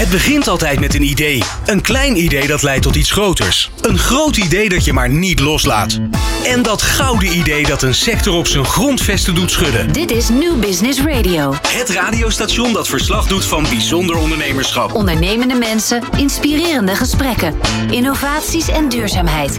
Het begint altijd met een idee. Een klein idee dat leidt tot iets groters. Een groot idee dat je maar niet loslaat. En dat gouden idee dat een sector op zijn grondvesten doet schudden. Dit is New Business Radio. Het radiostation dat verslag doet van bijzonder ondernemerschap. Ondernemende mensen, inspirerende gesprekken, innovaties en duurzaamheid.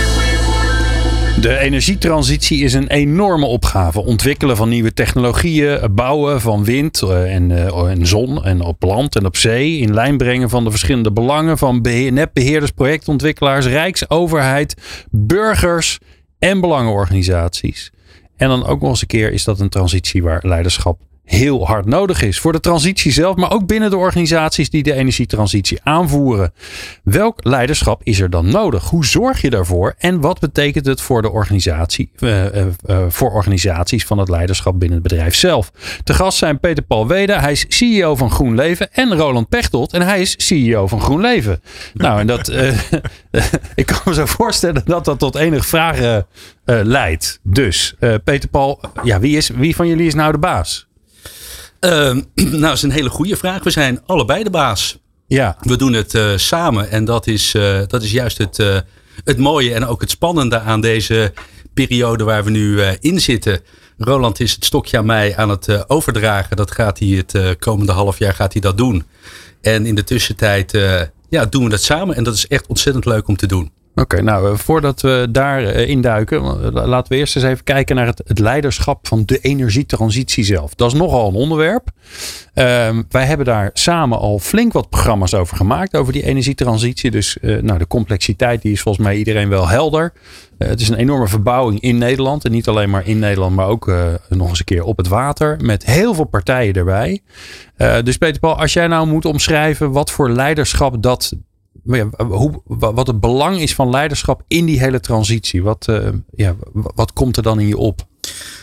De energietransitie is een enorme opgave. Ontwikkelen van nieuwe technologieën, bouwen van wind eh, en, uh, en zon en op land en op zee. In lijn brengen van de verschillende belangen van beheer, netbeheerders, projectontwikkelaars, rijksoverheid, burgers en belangenorganisaties. En dan ook nog eens een keer is dat een transitie waar leiderschap heel hard nodig is. Voor de transitie zelf, maar ook binnen de organisaties die de energietransitie aanvoeren. Welk leiderschap is er dan nodig? Hoe zorg je daarvoor? En wat betekent het voor de organisatie, uh, uh, uh, voor organisaties van het leiderschap binnen het bedrijf zelf? Te gast zijn Peter Paul Wede, hij is CEO van GroenLeven. En Roland Pechtold, en hij is CEO van GroenLeven. Nou, en dat, ik kan me zo voorstellen dat dat tot enige vragen leidt. Dus, Peter Paul, ja, wie, is, wie van jullie is nou de baas? Uh, nou, dat is een hele goede vraag. We zijn allebei de baas. Ja. We doen het uh, samen en dat is, uh, dat is juist het, uh, het mooie en ook het spannende aan deze periode waar we nu in zitten. Roland is het stokje aan mij aan het overdragen. Dat gaat hij het komende half jaar gaat hij dat doen. En in de tussentijd ja, doen we dat samen en dat is echt ontzettend leuk om te doen. Oké, nou voordat we daar uh, induiken, laten we eerst eens even kijken naar het, leiderschap van de energietransitie zelf. Dat is nogal een onderwerp. Uh, wij hebben daar samen al flink wat programma's over gemaakt, over die energietransitie. Dus uh, nou, de complexiteit die is volgens mij iedereen wel helder. Het is een enorme verbouwing in Nederland. En niet alleen maar in Nederland, maar ook nog eens een keer op het water. Met heel veel partijen erbij. dus Peter Paul, als jij nou moet omschrijven wat voor leiderschap dat ja, hoe, wat het belang is van leiderschap in die hele transitie. Wat, uh, ja, wat komt er dan in je op?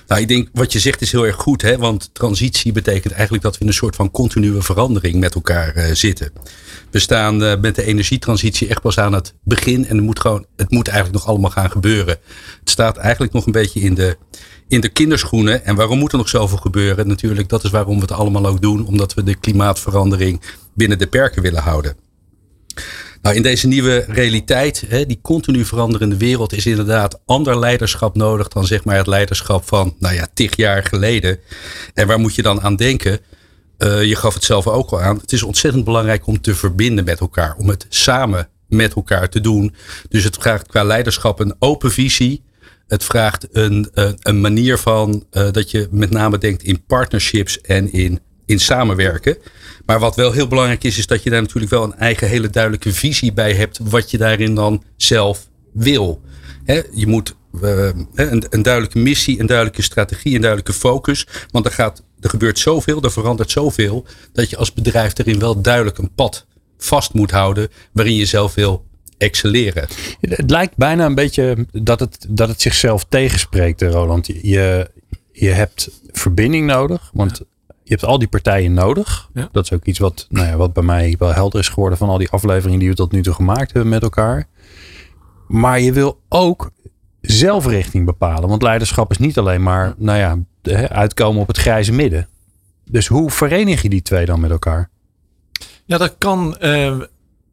Nou, ik denk wat je zegt is heel erg goed. Hè? Want transitie betekent eigenlijk dat we in een soort van continue verandering met elkaar uh, zitten. We staan uh, met de energietransitie echt pas aan het begin. En het moet, gewoon, het moet eigenlijk nog allemaal gaan gebeuren. Het staat eigenlijk nog een beetje in de, in de kinderschoenen. En waarom moet er nog zoveel gebeuren? Natuurlijk, dat is waarom we het allemaal ook doen. Omdat we de klimaatverandering binnen de perken willen houden. Nou, in deze nieuwe realiteit, hè, die continu veranderende wereld, is inderdaad ander leiderschap nodig dan zeg maar het leiderschap van, nou ja, tig jaar geleden. En waar moet je dan aan denken? Uh, je gaf het zelf ook al aan. Het is ontzettend belangrijk om te verbinden met elkaar, om het samen met elkaar te doen. Dus het vraagt qua leiderschap een open visie. Het vraagt een, een, een manier van uh, dat je met name denkt in partnerships en in, in samenwerken. Maar wat wel heel belangrijk is, is dat je daar natuurlijk wel een eigen hele duidelijke visie bij hebt. Wat je daarin dan zelf wil. Je moet uh, een, duidelijke missie, een duidelijke strategie, een duidelijke focus. Want er, gaat, er gebeurt zoveel, er verandert zoveel. Dat je als bedrijf erin wel duidelijk een pad vast moet houden. Waarin je zelf wil excelleren. Het lijkt bijna een beetje dat het, dat het zichzelf tegenspreekt, Roland. Je, je hebt verbinding nodig. Want je hebt al die partijen nodig. Ja. Dat is ook iets wat, nou ja, wat bij mij wel helder is geworden van al die afleveringen die we tot nu toe gemaakt hebben met elkaar. Maar je wil ook zelfrichting bepalen. Want leiderschap is niet alleen maar, nou ja, uitkomen op het grijze midden. Dus hoe verenig je die twee dan met elkaar? Ja, dat kan. Uh,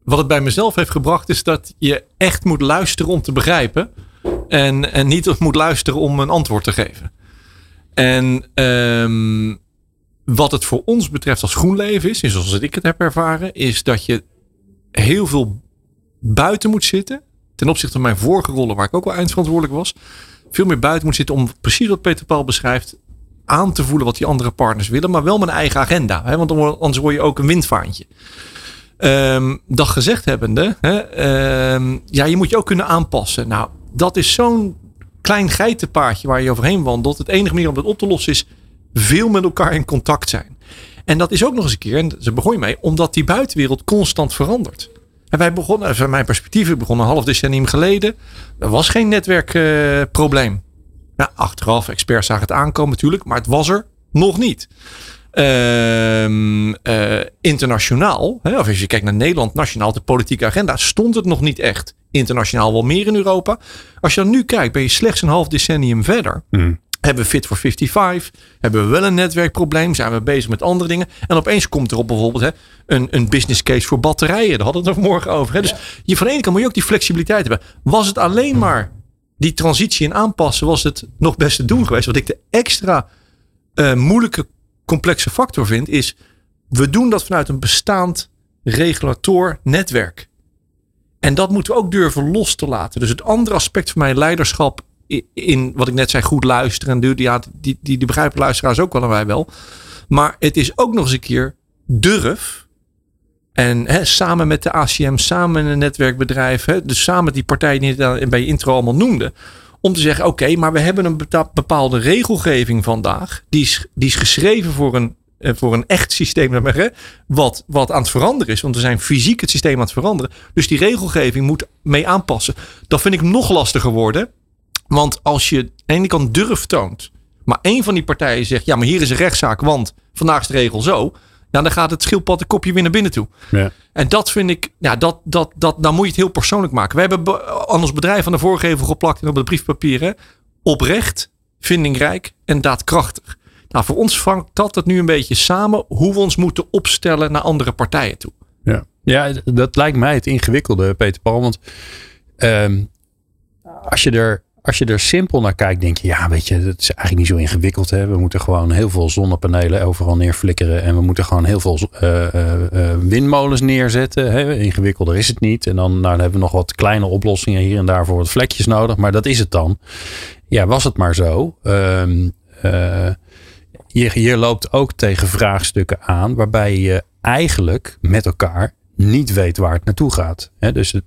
wat het bij mezelf heeft gebracht, is dat je echt moet luisteren om te begrijpen. En, en niet moet luisteren om een antwoord te geven. En um, wat het voor ons betreft als GroenLeven is, en zoals ik het heb ervaren, is dat je heel veel buiten moet zitten. Ten opzichte van mijn vorige rollen, waar ik ook wel eindverantwoordelijk was. Veel meer buiten moet zitten om precies wat Peter Paul beschrijft. Aan te voelen wat die andere partners willen, maar wel een eigen agenda. Hè? Want anders word je ook een windvaantje. Um, dat gezegd hebbende, hè, um, ja, je moet je ook kunnen aanpassen. Nou, dat is zo'n klein geitenpaardje waar je overheen wandelt. Het enige manier om het op te lossen is veel met elkaar in contact zijn. En dat is ook nog eens een keer, en ze begon je mee, omdat die buitenwereld constant verandert. En wij begonnen, van mijn perspectief, begon een half decennium geleden. Er was geen netwerkprobleem. nou, achteraf, experts zagen het aankomen natuurlijk, maar het was er nog niet. Ehm, eh, internationaal, hè, of als je kijkt naar Nederland, nationaal, de politieke agenda, stond het nog niet echt. Internationaal wel meer in Europa. Als je dan nu kijkt, ben je slechts een half decennium verder. Hmm. Hebben we Fit for 55? Hebben we wel een netwerkprobleem? Zijn we bezig met andere dingen? En opeens komt er op bijvoorbeeld hè, een, een business case voor batterijen. Daar hadden we het nog morgen over. Hè? Dus je, van de ene kant moet je ook die flexibiliteit hebben. Was het alleen maar die transitie en aanpassen, was het nog best te doen geweest. Wat ik de extra uh, moeilijke, complexe factor vind, is we doen dat vanuit een bestaand regulator netwerk. En dat moeten we ook durven los te laten. Dus het andere aspect van mijn leiderschap in wat ik net zei, goed luisteren. En ja, die, die, die begrijpen luisteraars ook wel en wij wel. Maar het is ook nog eens een keer durf. En hè, samen met de ACM, samen met een netwerkbedrijf. Hè, dus samen met die partijen die je bij je intro allemaal noemde. Om te zeggen, oké, maar we hebben een bepaalde regelgeving vandaag. Die is, die is geschreven voor een, eh, voor een echt systeem. Wat, wat aan het veranderen is. Want we zijn fysiek het systeem aan het veranderen. Dus die regelgeving moet mee aanpassen. Dat vind ik nog lastiger worden. Want als je aan de ene kant durf toont, maar één van die partijen zegt: ja, maar hier is een rechtszaak, want vandaag is de regel zo. Nou, dan gaat het schildpad een kopje weer naar binnen toe. Ja. En dat vind ik, ja, dat, dat, dat, dan moet je het heel persoonlijk maken. We hebben aan ons bedrijf aan de voorgevel geplakt en op het briefpapier. Oprecht, vindingrijk en daadkrachtig. Nou, voor ons vangt dat het nu een beetje samen hoe we ons moeten opstellen naar andere partijen toe. Ja, ja dat lijkt mij het ingewikkelde, Peter Paul. Want uh, als je er als je er simpel naar kijkt, denk je, ja, weet je, het is eigenlijk niet zo ingewikkeld. Hè? We moeten gewoon heel veel zonnepanelen overal neerflikkeren. En we moeten gewoon heel veel uh, uh, windmolens neerzetten. Hè? Ingewikkelder is het niet. En dan, nou, hebben we nog wat kleine oplossingen hier en daar voor wat vlekjes nodig. Maar dat is het dan. Ja, was het maar zo. Je, je loopt ook tegen vraagstukken aan waarbij je eigenlijk met elkaar niet weet waar het naartoe gaat. dus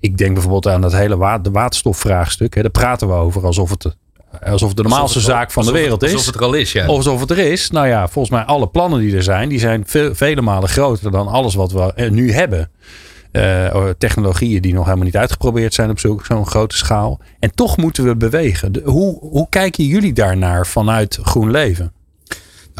ik denk bijvoorbeeld aan dat hele wa de waterstofvraagstuk. daar praten we over alsof het, alsof het de normaalste zaak van de wereld is. Alsof het er al is, ja. Of alsof het er is. Nou ja, volgens mij alle plannen die er zijn, die zijn vele malen groter dan alles wat we nu hebben. Uh, technologieën die nog helemaal niet uitgeprobeerd zijn op zo'n grote schaal. En toch moeten we bewegen. hoe, hoe kijken jullie daarnaar vanuit GroenLeven?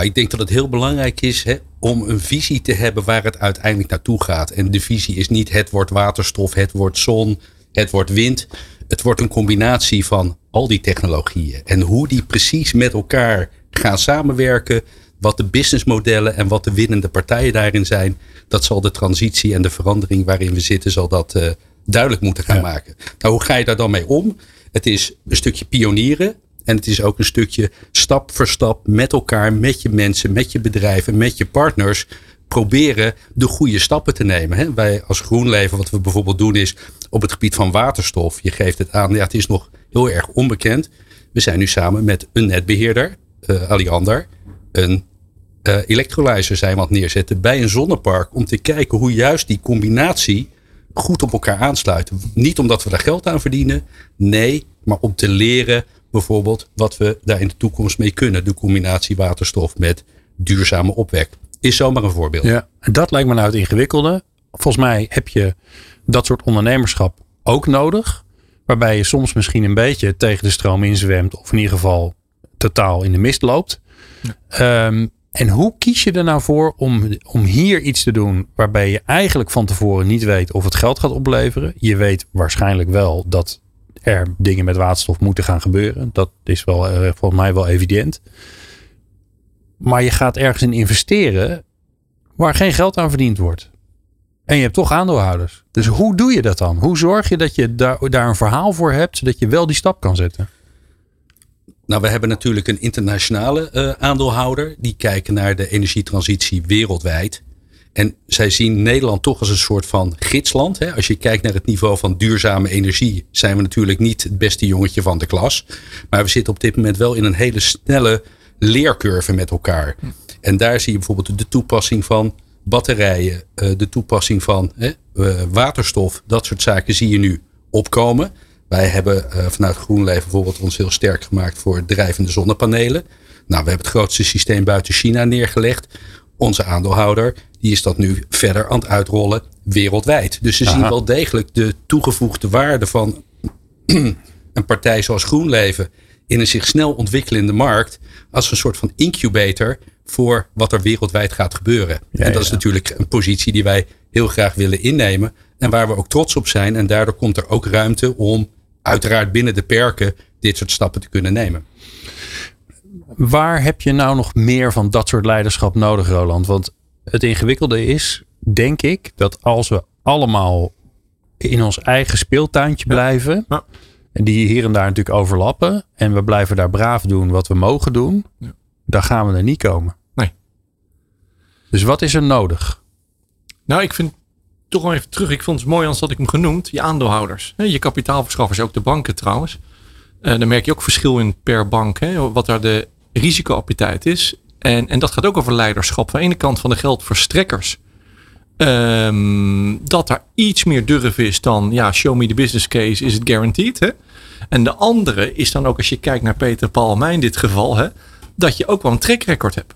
Ik denk dat het heel belangrijk is hè, om een visie te hebben waar het uiteindelijk naartoe gaat. En de visie is niet het wordt waterstof, het wordt zon, het wordt wind. Het wordt een combinatie van al die technologieën. En hoe die precies met elkaar gaan samenwerken. Wat de businessmodellen en wat de winnende partijen daarin zijn. Dat zal de transitie en de verandering waarin we zitten, zal dat uh, duidelijk moeten gaan maken. Nou, hoe ga je daar dan mee om? Het is een stukje pionieren. En het is ook een stukje stap voor stap met elkaar, met je mensen, met je bedrijven, met je partners proberen de goede stappen te nemen. Wij als GroenLeven, wat we bijvoorbeeld doen is op het gebied van waterstof. Je geeft het aan, ja, het is nog heel erg onbekend. We zijn nu samen met een netbeheerder, uh, Aliander, een uh, zijn het neerzetten bij een zonnepark. Om te kijken hoe juist die combinatie goed op elkaar aansluit. Niet omdat we daar geld aan verdienen. Nee, maar om te leren bijvoorbeeld wat we daar in de toekomst mee kunnen. De combinatie waterstof met duurzame opwek. Is zomaar een voorbeeld. Ja, en dat lijkt me nou het ingewikkelde. Volgens mij heb je dat soort ondernemerschap ook nodig. Waarbij je soms misschien een beetje tegen de stroom inzwemt. Of in ieder geval totaal in de mist loopt. Ehm, en hoe kies je er nou voor om, om hier iets te doen waarbij je eigenlijk van tevoren niet weet of het geld gaat opleveren? Je weet waarschijnlijk wel dat er dingen met waterstof moeten gaan gebeuren. Dat is wel uh, volgens mij wel evident. Maar je gaat ergens in investeren waar geen geld aan verdiend wordt. En je hebt toch aandeelhouders. Dus hoe doe je dat dan? Hoe zorg je dat je daar, daar een verhaal voor hebt, zodat je wel die stap kan zetten? Nou, we hebben natuurlijk een internationale uh, aandeelhouder. Die kijken naar de energietransitie wereldwijd. En zij zien Nederland toch als een soort van gidsland. Hè? Als je kijkt naar het niveau van duurzame energie, zijn we natuurlijk niet het beste jongetje van de klas. Maar we zitten op dit moment wel in een hele snelle leercurve met elkaar. En daar zie je bijvoorbeeld de toepassing van batterijen, eh, de toepassing van eh, waterstof, dat soort zaken zie je nu opkomen. Wij hebben eh, vanuit GroenLeven bijvoorbeeld ons heel sterk gemaakt voor drijvende zonnepanelen. Nou, we hebben het grootste systeem buiten China neergelegd onze aandeelhouder, die is dat nu verder aan het uitrollen wereldwijd. Dus ze zien wel degelijk de toegevoegde waarde van een partij zoals GroenLeven in een zich snel ontwikkelende markt als een soort van incubator voor wat er wereldwijd gaat gebeuren. en dat is natuurlijk een positie die wij heel graag willen innemen en waar we ook trots op zijn. En daardoor komt er ook ruimte om uiteraard binnen de perken dit soort stappen te kunnen nemen. Waar heb je nou nog meer van dat soort leiderschap nodig, Roland? Want het ingewikkelde is, denk ik, dat als we allemaal in ons eigen speeltuintje blijven, ja. en die hier en daar natuurlijk overlappen, en we blijven daar braaf doen wat we mogen doen, ja. dan gaan we er niet komen. Nee. Dus wat is er nodig? Nou, ik vind toch wel even terug. Ik vond het mooi, als had ik hem genoemd. Je aandeelhouders. Je kapitaalverschaffers, ook de banken trouwens. Uh, dan merk je ook verschil in per bank. Hè, wat daar de risicoappetijt is. En, en dat gaat ook over leiderschap. Van de ene kant van de geldverstrekkers. Um, dat daar iets meer durf is dan, ja, show me the business case, is het guaranteed. Hè? En de andere is dan ook, als je kijkt naar Peter Paul, mij in dit geval, hè, dat je ook wel een track record hebt.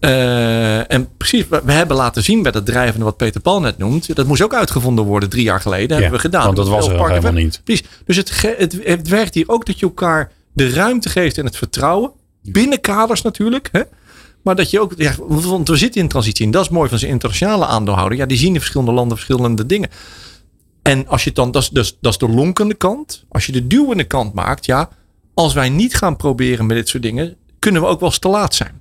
Uh, en precies, we hebben laten zien bij dat drijvende wat Peter Paul net noemt. Dat moest ook uitgevonden worden drie jaar geleden. hebben we gedaan. Want dat was er helemaal niet. Precies. Dus het, het, het werkt hier ook dat je elkaar de ruimte geeft en het vertrouwen. Binnen kaders natuurlijk. Hè? Maar dat je ook, ja, want we zitten in transitie. En dat is mooi van zijn internationale aandeelhouder. Ja, die zien in verschillende landen verschillende dingen. En als je dan, dat is, dus, dat is de lonkende kant. Als je de duwende kant maakt, ja, als wij niet gaan proberen met dit soort dingen, kunnen we ook wel eens te laat zijn.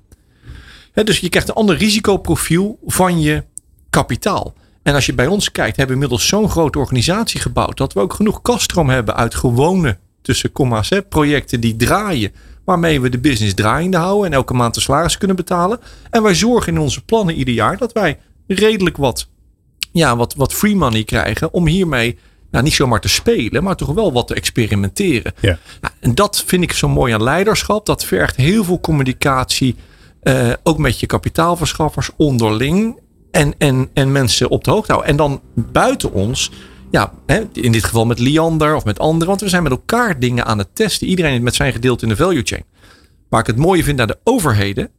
Dus je krijgt een ander risicoprofiel van je kapitaal. En als je bij ons kijkt, hebben we inmiddels zo'n grote organisatie gebouwd dat we ook genoeg kaststroom hebben uit gewone tussen comma's, hè, projecten die draaien waarmee we de business draaiende houden en elke maand de salaris kunnen betalen. En wij zorgen in onze plannen ieder jaar dat wij redelijk wat, ja, wat, wat free money krijgen om hiermee nou, niet zomaar te spelen, maar toch wel wat te experimenteren. Ja. Nou, en dat vind ik zo mooi aan leiderschap. Dat vergt heel veel communicatie, uh, ook met je kapitaalverschaffers onderling. En, en, en mensen op de hoogte houden. En dan buiten ons ja, in dit geval met Liander of met anderen. Want we zijn met elkaar dingen aan het testen. Iedereen met zijn gedeelte in de value chain. Waar ik het mooie vind naar de overheden.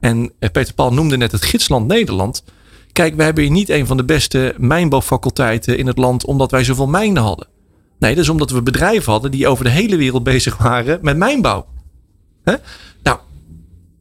En eh, Peter Paul noemde net het gidsland Nederland. Kijk, we hebben hier niet een van de beste mijnbouwfaculteiten in het land omdat wij zoveel mijnen hadden. Nee, dat is omdat we bedrijven hadden die over de hele wereld bezig waren met mijnbouw. Nou,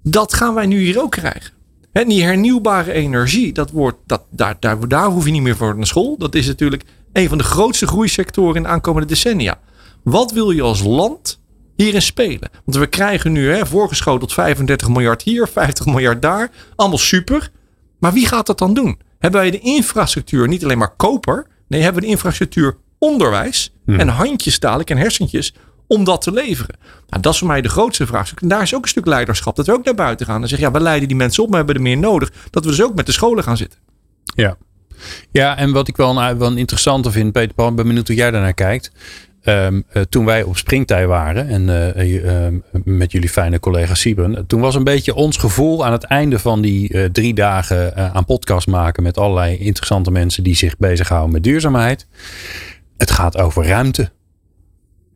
dat gaan wij nu hier ook krijgen. En die hernieuwbare energie, dat wordt, dat, daar, daar, daar hoef je niet meer voor naar school. Dat is natuurlijk een van de grootste groeisectoren in de aankomende decennia. Wat wil je als land hierin spelen? Want we krijgen nu hè, voorgeschoteld 35 miljard hier, 50 miljard daar. Allemaal super. Maar wie gaat dat dan doen? Hebben wij de infrastructuur niet alleen maar koper? Nee, hebben we de infrastructuur onderwijs hmm. en handjes dadelijk en hersentjes om dat te leveren? Nou, dat is voor mij de grootste vraag. En daar is ook een stuk leiderschap. Dat we ook naar buiten gaan en zeggen, ja, we leiden die mensen op, maar hebben er meer nodig. Dat we dus ook met de scholen gaan zitten. Ja, ja, en wat ik wel een, wel een interessante vind, Peter Paul, ben benieuwd hoe jij daarnaar kijkt. Um, uh, toen wij op springtij waren en uh, uh, met jullie fijne collega Sieben, toen was een beetje ons gevoel aan het einde van die drie dagen aan podcast maken met allerlei interessante mensen die zich bezighouden met duurzaamheid. Het gaat over ruimte.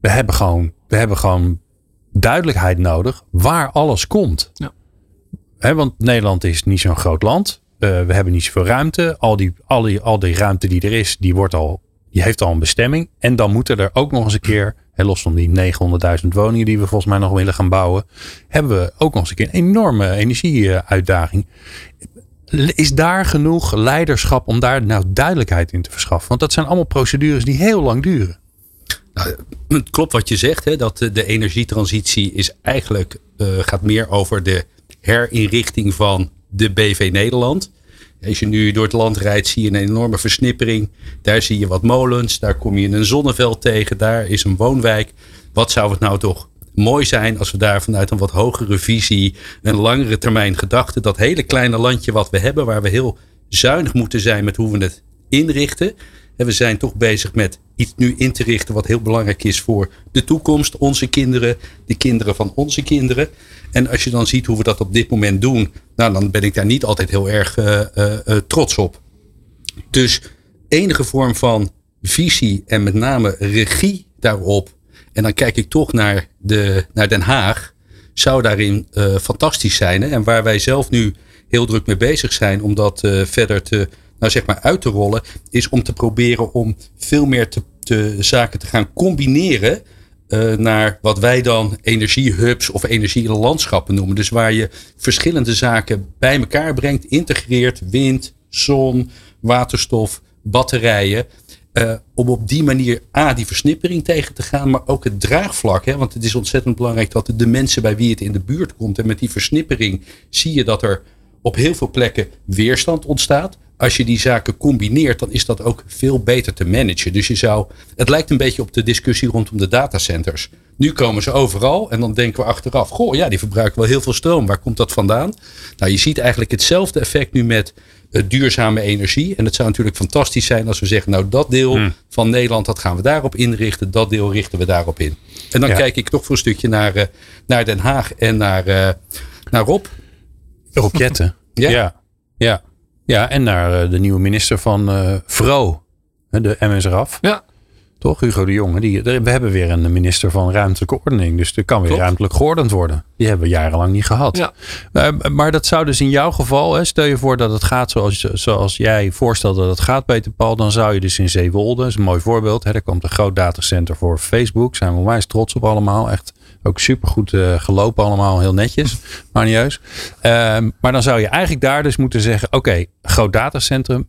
We hebben gewoon, we hebben gewoon duidelijkheid nodig waar alles komt. Ja. want Nederland is niet zo'n groot land. Eh, we hebben niet zoveel ruimte. Al die, al, die, al die ruimte die er is, die, wordt al, die heeft al een bestemming. En dan moeten er ook nog eens een keer, los van die 900.000 woningen die we volgens mij nog willen gaan bouwen, hebben we ook nog eens een keer een enorme energieuitdaging. Is daar genoeg leiderschap om daar nou duidelijkheid in te verschaffen? Want dat zijn allemaal procedures die heel lang duren. Nou, het klopt wat je zegt, hè, dat de energietransitie is eigenlijk, uh, gaat meer over de herinrichting van de BV Nederland. Als je nu door het land rijdt, zie je een enorme versnippering. Daar zie je wat molens, daar kom je een zonneveld tegen, daar is een woonwijk. Wat zou het nou toch mooi zijn als we daar vanuit een wat hogere visie, een langere termijn gedachte, dat hele kleine landje wat we hebben, waar we heel zuinig moeten zijn met hoe we het inrichten. En we zijn toch bezig met iets nu in te richten wat heel belangrijk is voor de toekomst, onze kinderen, de kinderen van onze kinderen. En als je dan ziet hoe we dat op dit moment doen, nou, dan ben ik daar niet altijd heel erg uh, uh, trots op. Dus enige vorm van visie en met name regie daarop. En dan kijk ik toch naar, de, naar Den Haag. Zou daarin fantastisch zijn. Hè? En waar wij zelf nu heel druk mee bezig zijn om dat verder te, nou zeg maar uit te rollen, is om te proberen om veel meer te, zaken te gaan combineren. naar wat wij dan energiehubs of energielandschappen noemen. Dus waar je verschillende zaken bij elkaar brengt, integreert, wind, zon, waterstof, batterijen. Uh, om op die manier A, die versnippering tegen te gaan, maar ook het draagvlak. Hè, want het is ontzettend belangrijk dat de mensen bij wie het in de buurt komt. En met die versnippering zie je dat er op heel veel plekken weerstand ontstaat. Als je die zaken combineert, dan is dat ook veel beter te managen. Dus je zou, het lijkt een beetje op de discussie rondom de datacenters. Nu komen ze overal en dan denken we achteraf: goh, ja, die verbruiken wel heel veel stroom. Waar komt dat vandaan? Nou, je ziet eigenlijk hetzelfde effect nu met uh, duurzame energie. En het zou natuurlijk fantastisch zijn als we zeggen: nou, dat deel hmm. van Nederland, dat gaan we daarop inrichten. Dat deel richten we daarop in. En dan kijk ik toch voor een stukje naar, uh, naar Den Haag en naar, uh, naar Rob. Rob Jetten. ja. ja. ja. Ja, en naar de nieuwe minister van uh, Vro, de MSRAF. Ja. Toch, Hugo de Jonge. Die, we hebben weer een minister van ruimtelijke ordening. Dus er kan weer ruimtelijk geordend worden. Die hebben we jarenlang niet gehad. Ja. Uh, maar dat zou dus in jouw geval, hè, stel je voor dat het gaat zoals, zoals jij voorstelt dat het gaat, Peter Paul. Dan zou je dus in Zeewolde, dat is een mooi voorbeeld. Hè, er komt een groot datacenter voor Facebook. Zijn we onwijs trots op allemaal. Echt ook supergoed uh, gelopen allemaal, heel netjes. Maar niet juist. Uh, maar dan zou je eigenlijk daar dus moeten zeggen, oké, groot datacentrum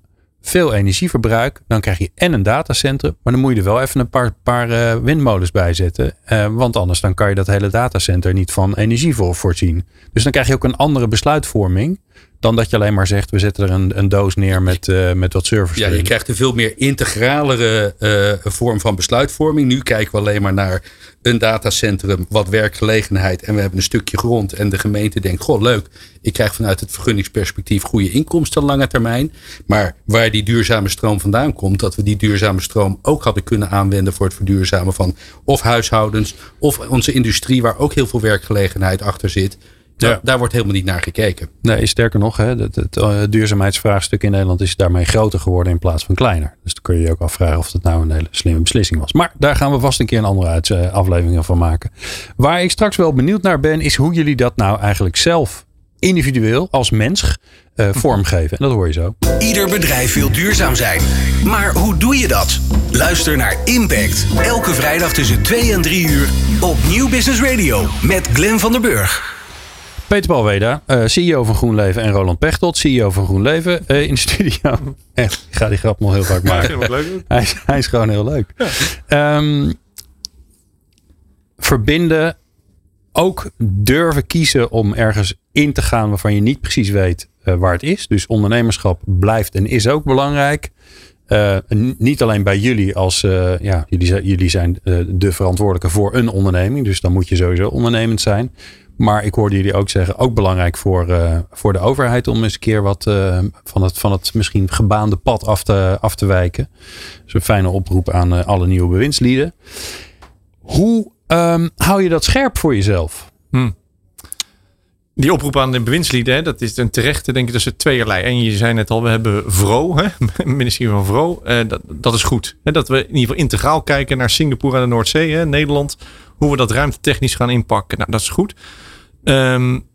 veel energieverbruik. Dan krijg je en een datacentrum. Maar dan moet je er wel even een paar, paar uh, windmolens bij zetten. Uh, want anders dan kan je dat hele datacenter niet van energie voor, voorzien. Dus dan krijg je ook een andere besluitvorming. Dan dat je alleen maar zegt, we zetten er een, een doos neer met, uh, met wat servers. Ja, je krijgt een veel meer integralere uh, vorm van besluitvorming. Nu kijken we alleen maar naar een datacentrum, wat werkgelegenheid. En we hebben een stukje grond. En de gemeente denkt, goh leuk, ik krijg vanuit het vergunningsperspectief goede inkomsten lange termijn. Maar waar die duurzame stroom vandaan komt, dat we die duurzame stroom ook hadden kunnen aanwenden voor het verduurzamen van of huishoudens of onze industrie, waar ook heel veel werkgelegenheid achter zit. Ja. Daar wordt helemaal niet naar gekeken. Nee, sterker nog, hè, het, het, uh, duurzaamheidsvraagstuk in Nederland is daarmee groter geworden in plaats van kleiner. Dus dan kun je je ook afvragen of dat nou een hele slimme beslissing was. Maar daar gaan we vast een keer een andere uit, uh, aflevering van maken. Waar ik straks wel benieuwd naar ben, is hoe jullie dat nou eigenlijk zelf individueel als mens uh, vormgeven. En dat hoor je zo. Ieder bedrijf wil duurzaam zijn. Maar hoe doe je dat? Luister naar Impact. Elke vrijdag tussen 2 en 3 uur op Nieuw Business Radio met Glenn van der Burg. Peter Balweda, uh, CEO van GroenLeven en Roland Pechtold, CEO van GroenLeven uh, in de studio. Echt, ik ga die grap nog heel vaak maken. Ja, leuk. Hij, is, hij, is gewoon heel leuk. Ja. Um, verbinden, ook durven kiezen om ergens in te gaan waarvan je niet precies weet uh, waar het is. Dus ondernemerschap blijft en is ook belangrijk. Uh, niet alleen bij jullie als uh, ja, jullie, jullie zijn uh, de verantwoordelijke voor een onderneming. Dus dan moet je sowieso ondernemend zijn. Maar ik hoorde jullie ook zeggen, ook belangrijk voor, uh, voor de overheid om eens een keer wat uh, van, het, van het misschien gebaande pad af te, af te wijken. Dus een fijne oproep aan uh, alle nieuwe bewindslieden. Hoe um, hou je dat scherp voor jezelf? Hm. Die oproep aan de bewindslieden, dat is een terechte, denk ik, dat is tweeërlei. En je zei net al, we hebben VRO, hè, ministerie van VRO. dat, dat is goed. Hè, dat we in ieder geval integraal kijken naar Singapore en de Noordzee, hè, Nederland. Hoe we dat ruimtetechnisch gaan inpakken. Nou, dat is goed. Um,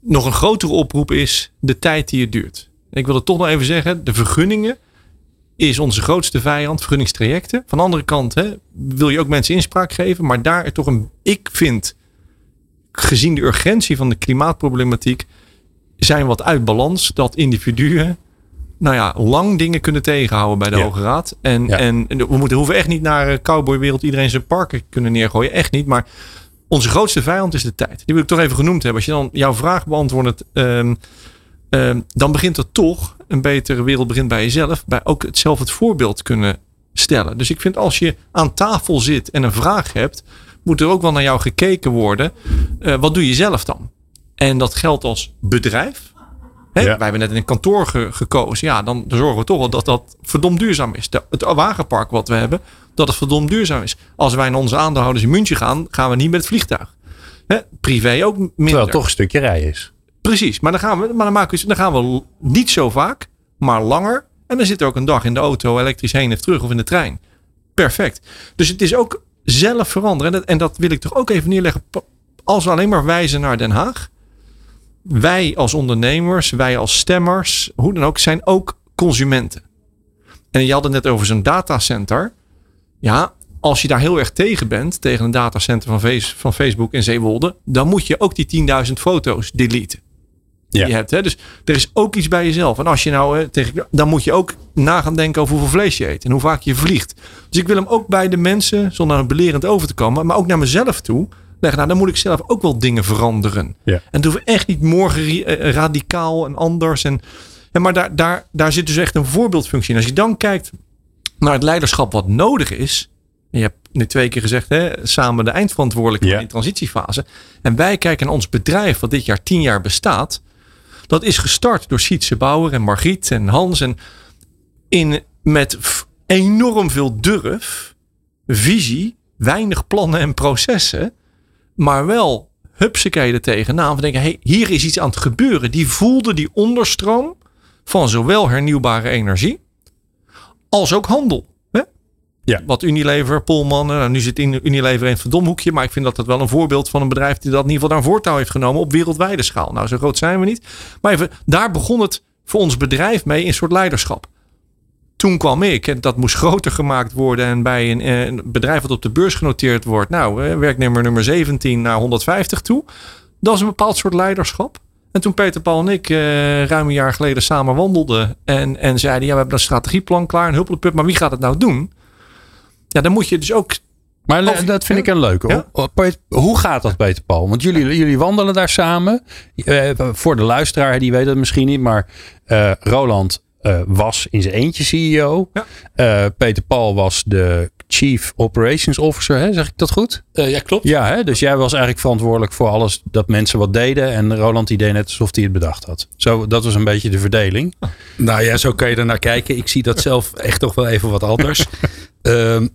nog een grotere oproep is de tijd die het duurt. Ik wil het toch nog even zeggen. De vergunningen is onze grootste vijand. Vergunningstrajecten. Van de andere kant hè, wil je ook mensen inspraak geven. Maar daar toch een... Ik vind, gezien de urgentie van de klimaatproblematiek... zijn wat uit balans. Dat individuen nou ja, lang dingen kunnen tegenhouden bij de ja. Hoge Raad. En, ja. en we moeten, hoeven echt niet naar cowboywereld iedereen zijn parken kunnen neergooien. Echt niet. Maar onze grootste vijand is de tijd. Die wil ik toch even genoemd hebben. Als je dan jouw vraag beantwoordt, um, um, dan begint er toch een betere wereld begint bij jezelf. Bij ook het zelf het voorbeeld kunnen stellen. Dus ik vind als je aan tafel zit en een vraag hebt, moet er ook wel naar jou gekeken worden. Uh, wat doe je zelf dan? En dat geldt als bedrijf. Hè? Ja. Wij hebben net in een kantoor ge gekozen. Ja, dan zorgen we toch wel dat dat verdomd duurzaam is. De, het wagenpark wat we hebben, dat het verdomd duurzaam is. Als wij naar onze aandeelhouders in München gaan, gaan we niet met het vliegtuig. Hè? Privé ook minder. Terwijl het toch een stukje rij is. Precies, maar dan gaan we, maar dan maken we, dan gaan we niet zo vaak, maar langer. En dan zit er ook een dag in de auto elektrisch heen of terug of in de trein. Perfect. Dus het is ook zelf veranderen. En dat, en dat wil ik toch ook even neerleggen. Als we alleen maar wijzen naar Den Haag wij als ondernemers, wij als stemmers, hoe dan ook, zijn ook consumenten. En je had het net over zo'n datacenter. Ja, als je daar heel erg tegen bent, tegen een datacenter van, van Facebook in Zeewolde, dan moet je ook die 10.000 foto's deleten. Die je hebt. Hè? Dus er is ook iets bij jezelf. En als je nou tegen, dan moet je ook na gaan denken over hoeveel vlees je eet en hoe vaak je vliegt. Dus ik wil hem ook bij de mensen, zonder een belerend over te komen, maar ook naar mezelf toe leggen. Nou, dan moet ik zelf ook wel dingen veranderen. Ja. En doen we echt niet morgen eh, radicaal en anders. En, ja, maar daar, daar, daar zit dus echt een voorbeeldfunctie in. Als je dan kijkt naar het leiderschap wat nodig is. En je hebt nu twee keer gezegd, hè, samen de eindverantwoordelijke ja. in die transitiefase. En wij kijken naar ons bedrijf, wat dit jaar tien jaar bestaat. Dat is gestart door Sietse Bauer en Margriet en Hans. En in, met enorm veel durf, visie, weinig plannen en processen. Maar wel hupsakee er tegenaan. We denken, hey, hier is iets aan het gebeuren. Die voelde die onderstroom van zowel hernieuwbare energie als ook handel. Hè? Ja. Wat Unilever, Polman, nou, nu zit Unilever in het verdomhoekje. Maar ik vind dat dat wel een voorbeeld van een bedrijf die dat in ieder geval naar voortouw heeft genomen op wereldwijde schaal. Nou, zo groot zijn we niet. Maar even, daar begon het voor ons bedrijf mee in een soort leiderschap. Toen kwam ik en dat moest groter gemaakt worden. En bij een, eh, een bedrijf wat op de beurs genoteerd wordt, nou, werknemer nummer 17 naar 150 toe. Dat is een bepaald soort leiderschap. En toen Peter Paul en ik uh, ruim een jaar geleden samen wandelden en, en zeiden, ja, we hebben een strategieplan klaar, een huppelpup, maar wie gaat het nou doen? Ja, dan moet je dus ook maar dat vind ik een leuke. Hoe gaat dat, Peter Paul? Want jullie, jullie wandelen daar samen. Uh, voor de luisteraar, die weet het misschien niet. Maar Roland uh, was in zijn eentje CEO. Ja. Peter Paul was de Chief Operations Officer, hè? zeg ik dat goed? Uh, ja, klopt. Ja, hè? dus jij was eigenlijk verantwoordelijk voor alles dat mensen wat deden. En Roland die deed net alsof hij het bedacht had. Zo, dat was een beetje de verdeling. Nou ja, zo kan je er naar kijken. Ik zie dat zelf echt toch wel even wat anders.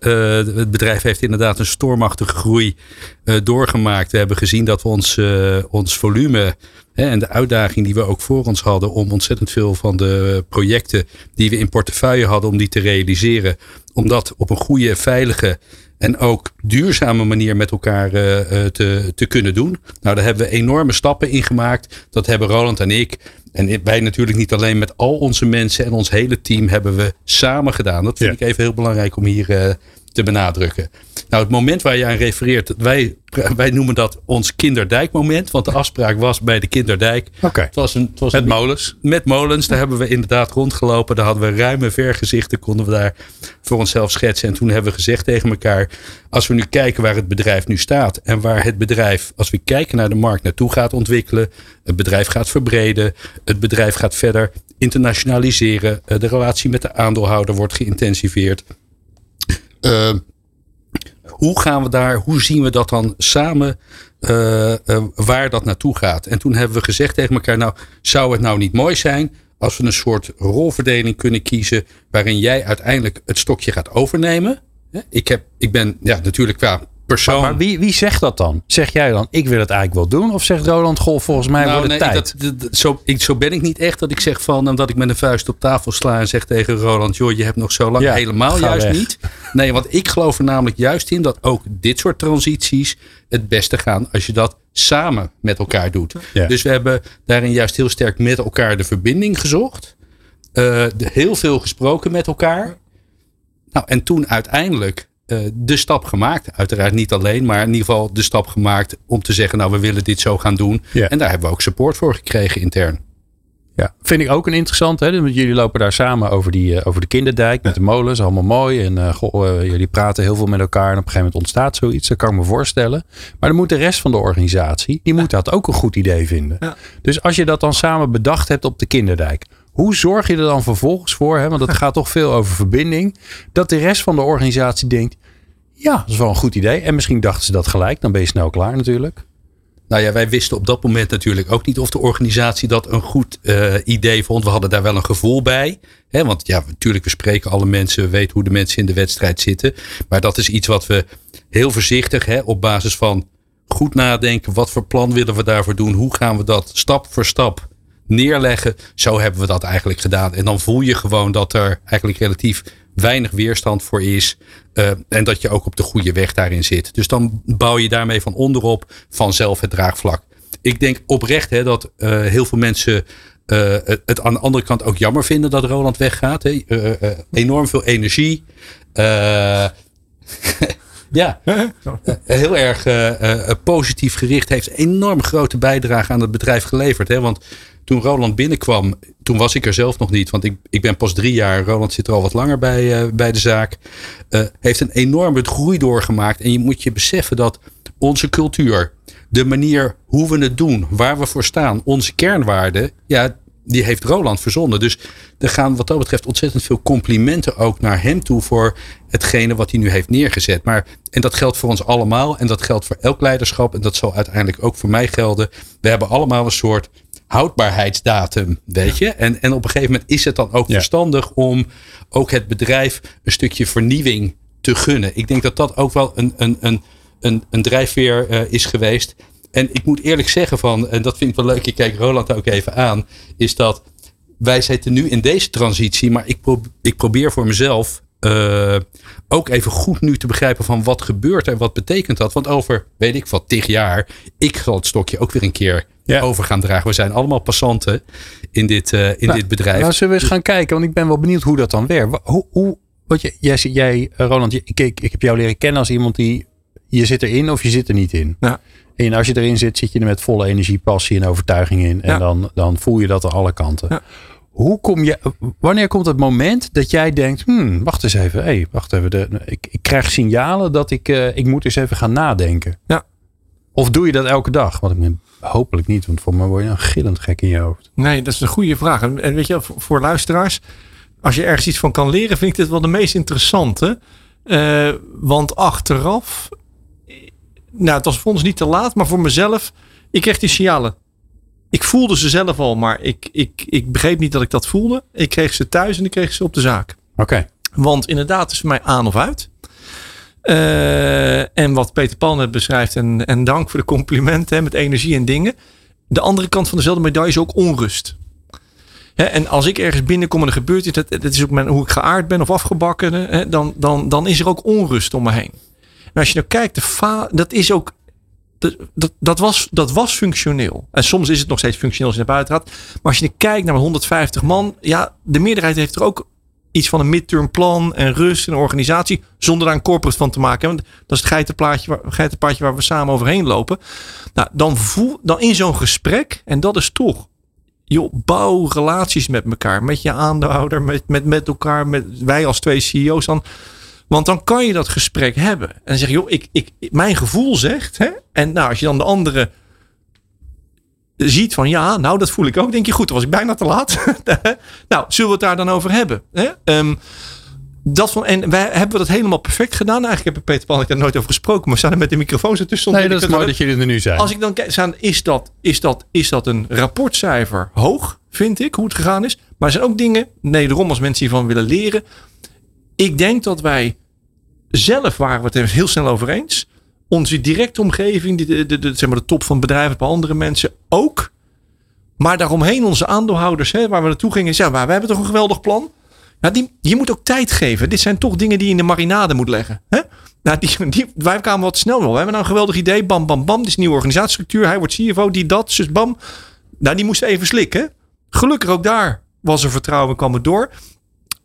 Uh, het bedrijf heeft inderdaad een stormachtige groei uh, doorgemaakt. We hebben gezien dat we ons, uh, ons volume en de uitdaging die we ook voor ons hadden om ontzettend veel van de projecten die we in portefeuille hadden, om die te realiseren. Om dat op een goede, veilige en ook duurzame manier met elkaar uh, te, te kunnen doen. Nou, daar hebben we enorme stappen in gemaakt. Dat hebben Roland en ik. En wij natuurlijk niet alleen met al onze mensen en ons hele team hebben we samen gedaan. Dat vind ik even heel belangrijk om hier uh, te benadrukken. Nou, het moment waar je aan refereert, wij, wij noemen dat ons kinderdijkmoment. Want de afspraak was bij de kinderdijk. Oké. Het was een, het was met een, molens? Met molens. Daar hebben we inderdaad rondgelopen. Daar hadden we ruime vergezichten. Konden we daar voor onszelf schetsen. En toen hebben we gezegd tegen elkaar. Als we nu kijken waar het bedrijf nu staat. En waar het bedrijf, als we kijken naar de markt, naartoe gaat ontwikkelen. Het bedrijf gaat verbreden. Het bedrijf gaat verder internationaliseren. De relatie met de aandeelhouder wordt geïntensiveerd. Uh, hoe gaan we daar, hoe zien we dat dan samen, uh, uh, waar dat naartoe gaat? En toen hebben we gezegd tegen elkaar, nou, zou het nou niet mooi zijn als we een soort rolverdeling kunnen kiezen waarin jij uiteindelijk het stokje gaat overnemen? Ik, heb, ik ben ja, natuurlijk qua persoon. Maar, maar, wie, wie zegt dat dan? Zeg jij dan, ik wil het eigenlijk wel doen? Of zegt Roland, goh, volgens mij nou, wordt het nee, tijd? Dat, dat, zo, ik, zo ben ik niet echt dat ik zeg van, dat ik met een vuist op tafel sla en zeg tegen Roland, joh, je hebt nog zo lang. Ja, Helemaal juist weg. niet. Nee, want ik geloof er namelijk juist in dat ook dit soort transities het beste gaan als je dat samen met elkaar doet. Ja. Dus we hebben daarin juist heel sterk met elkaar de verbinding gezocht. Uh, heel veel gesproken met elkaar. Nou, en toen uiteindelijk de stap gemaakt. Uiteraard niet alleen, maar in ieder geval de stap gemaakt om te zeggen, nou we willen dit zo gaan doen. Ja. En daar hebben we ook support voor gekregen intern. Ja, vind ik ook een interessant. Hè? Want jullie lopen daar samen over, die, uh, over de kinderdijk met de molens. Allemaal mooi. En uh, goh, jullie praten heel veel met elkaar. En op een gegeven moment ontstaat zoiets. Dat kan ik me voorstellen. Maar dan moet de rest van de organisatie, die moet dat ook een goed idee vinden. Ja. Dus als je dat dan samen bedacht hebt op de kinderdijk. Hoe zorg je er dan vervolgens voor, hè, want het gaat toch veel over verbinding, dat de rest van de organisatie denkt, ja, dat is wel een goed idee. En misschien dachten ze dat gelijk, dan ben je snel klaar natuurlijk. Nou ja, wij wisten op dat moment natuurlijk ook niet of de organisatie dat een goed uh, idee vond. We hadden daar wel een gevoel bij. Hè, want ja, natuurlijk, we spreken alle mensen, we weten hoe de mensen in de wedstrijd zitten. Maar dat is iets wat we heel voorzichtig, hè, op basis van goed nadenken. Wat voor plan willen we daarvoor doen? Hoe gaan we dat stap voor stap neerleggen. Zo hebben we dat eigenlijk gedaan. En dan voel je gewoon dat er eigenlijk relatief weinig weerstand voor is. Uh, en dat je ook op de goede weg daarin zit. Dus dan bouw je daarmee van onderop vanzelf het draagvlak. ik denk oprecht hè, dat uh, heel veel mensen uh, het aan de andere kant ook jammer vinden dat Roland weggaat. Hè. Enorm veel energie. ja, heel erg positief gericht. Heeft een enorm grote bijdrage aan het bedrijf geleverd. Hè. Want toen Roland binnenkwam, toen was ik er zelf nog niet. Want ik, ik ben pas drie jaar. Roland zit er al wat langer bij, bij de zaak. heeft een enorme groei doorgemaakt. En je moet je beseffen dat onze cultuur de manier hoe we het doen, waar we voor staan, onze kernwaarden, ja, die heeft Roland verzonnen. Dus er gaan wat dat betreft ontzettend veel complimenten ook naar hem toe voor hetgene wat hij nu heeft neergezet. Maar, en dat geldt voor ons allemaal en dat geldt voor elk leiderschap en dat zal uiteindelijk ook voor mij gelden. We hebben allemaal een soort houdbaarheidsdatum, weet je. En, en op een gegeven moment is het dan ook verstandig om ook het bedrijf een stukje vernieuwing te gunnen. Ik denk dat dat ook wel een, een, een een, een drijfveer uh, is geweest. En ik moet eerlijk zeggen van, en dat vind ik wel leuk, ik kijk Roland ook even aan, is dat wij zitten nu in deze transitie, maar ik, ik probeer voor mezelf uh, ook even goed nu te begrijpen van wat gebeurt en wat betekent dat. Want over, weet ik wat, tig jaar, ik zal het stokje ook weer een keer ja. over gaan dragen. We zijn allemaal passanten in dit, uh, in nou, dit bedrijf. Nou, zullen we eens gaan kijken, want ik ben wel benieuwd hoe dat dan werkt. Hoe, hoe, wat je, jij, jij, Roland, ik, ik, ik heb jou leren kennen als iemand die je zit erin of je zit er niet in. Ja. En als je erin zit, zit je er met volle energie, passie en overtuiging in. En dan, dan voel je dat aan alle kanten. Ja. Hoe kom je, wanneer komt het moment dat jij denkt, hmm, wacht eens even, hey, wacht even, de, ik, ik krijg signalen dat ik, uh, ik moet eens even gaan nadenken. Ja. Of doe je dat elke dag? Want ik ben, hopelijk niet, want voor mij word je een gillend gek in je hoofd. Nee, dat is een goede vraag. En weet je, voor luisteraars, als je ergens iets van kan leren, vind ik dit wel de meest interessante. Uh, want achteraf nou, het was voor ons niet te laat, maar voor mezelf, ik kreeg die signalen. Ik voelde ze zelf al, maar ik, ik, ik begreep niet dat ik dat voelde. Ik kreeg ze thuis en ik kreeg ze op de zaak. Oké. Want inderdaad, het is voor mij aan of uit. Uh, en wat Peter Paul net beschrijft, en, en dank voor de complimenten met energie en dingen. De andere kant van dezelfde medaille is ook onrust. en als ik ergens binnenkom en er gebeurt iets, dat, dat is ook mijn, hoe ik geaard ben of afgebakken, dan, dan, dan is er ook onrust om me heen. Maar als je nou kijkt, de fa dat is ook. Dat, dat, was, dat was functioneel. En soms is het nog steeds functioneel als je naar buiten gaat. Maar als je kijkt naar 150 man. Ja, de meerderheid heeft er ook iets van een midterm plan en rust en organisatie. Zonder daar een corporate van te maken. Want dat is het geitenplaatje, geitenpaadje waar we samen overheen lopen. Nou, dan, voel, dan in zo'n gesprek. En dat is toch joh, bouw relaties met elkaar. Met je aandeelhouder, met, met, met elkaar, met wij als twee CEO's dan. Want dan kan je dat gesprek hebben. En dan zeg je, joh, ik, ik, mijn gevoel zegt. Hè? En nou, als je dan de andere ziet van ja, nou dat voel ik ook. Denk je goed, dan was ik bijna te laat. nou, zullen we het daar dan over hebben? Hè? Um, dat van, en wij hebben dat helemaal perfect gedaan. Eigenlijk heb Peter Pan ik daar nooit over gesproken. Maar we staan er met de microfoons ertussen. Nee, dat is mooi dat jullie er nu zijn. Als ik dan kijk, is dat, is, dat, is dat een rapportcijfer hoog, vind ik, hoe het gegaan is. Maar er zijn ook dingen, wederom als mensen hiervan willen leren. Ik denk dat wij zelf waren we het heel snel over eens. Onze directe omgeving, de, de, zeg maar de top van bedrijven, andere mensen ook. Maar daaromheen onze aandeelhouders, hè, waar we naartoe gingen, maar we hebben toch een geweldig plan. Die, je moet ook tijd geven. Dit zijn toch dingen die je in de marinade moet leggen. Hè? Nou, die, wij kwamen wat snel wel. We hebben nou een geweldig idee. Bam, bam, bam. Dit is nieuwe organisatiestructuur. Hij wordt CFO, die dat. Dus bam. Nou, die moest even slikken. Gelukkig ook daar was er vertrouwen, kwam het door.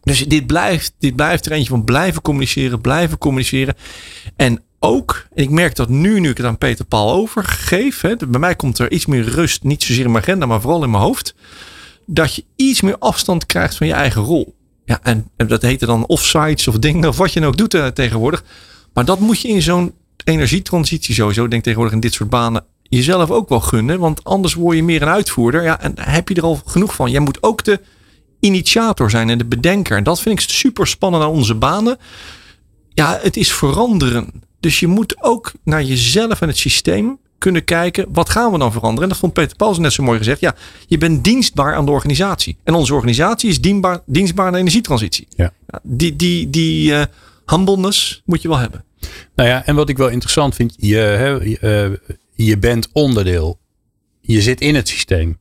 Dus dit blijft, dit blijft er eentje van blijven communiceren, blijven communiceren. En ook, en ik merk dat nu, nu ik het aan Peter Paul overgeef. Hè, bij mij komt er iets meer rust, niet zozeer in mijn agenda, maar vooral in mijn hoofd. Dat je iets meer afstand krijgt van je eigen rol. Ja, en, en dat heet dan offsites of dingen, of wat je nou ook doet uh, tegenwoordig. Maar dat moet je in zo'n energietransitie sowieso, denk tegenwoordig in dit soort banen, jezelf ook wel gunnen. Want anders word je meer een uitvoerder. Ja, en heb je er al genoeg van. Jij moet ook de initiator zijn en de bedenker. En dat vind ik super spannend aan onze banen. Ja, het is veranderen. Dus je moet ook naar jezelf en het systeem kunnen kijken. Wat gaan we dan veranderen? En dat vond Peter Pauls net zo mooi gezegd. Ja, je bent dienstbaar aan de organisatie. En onze organisatie is dienstbaar, dienstbaar aan de energietransitie. Ja. die die, die uh, humbleness moet je wel hebben. Nou ja, en wat ik wel interessant vind. Je, je, uh, je bent onderdeel. Je zit in het systeem.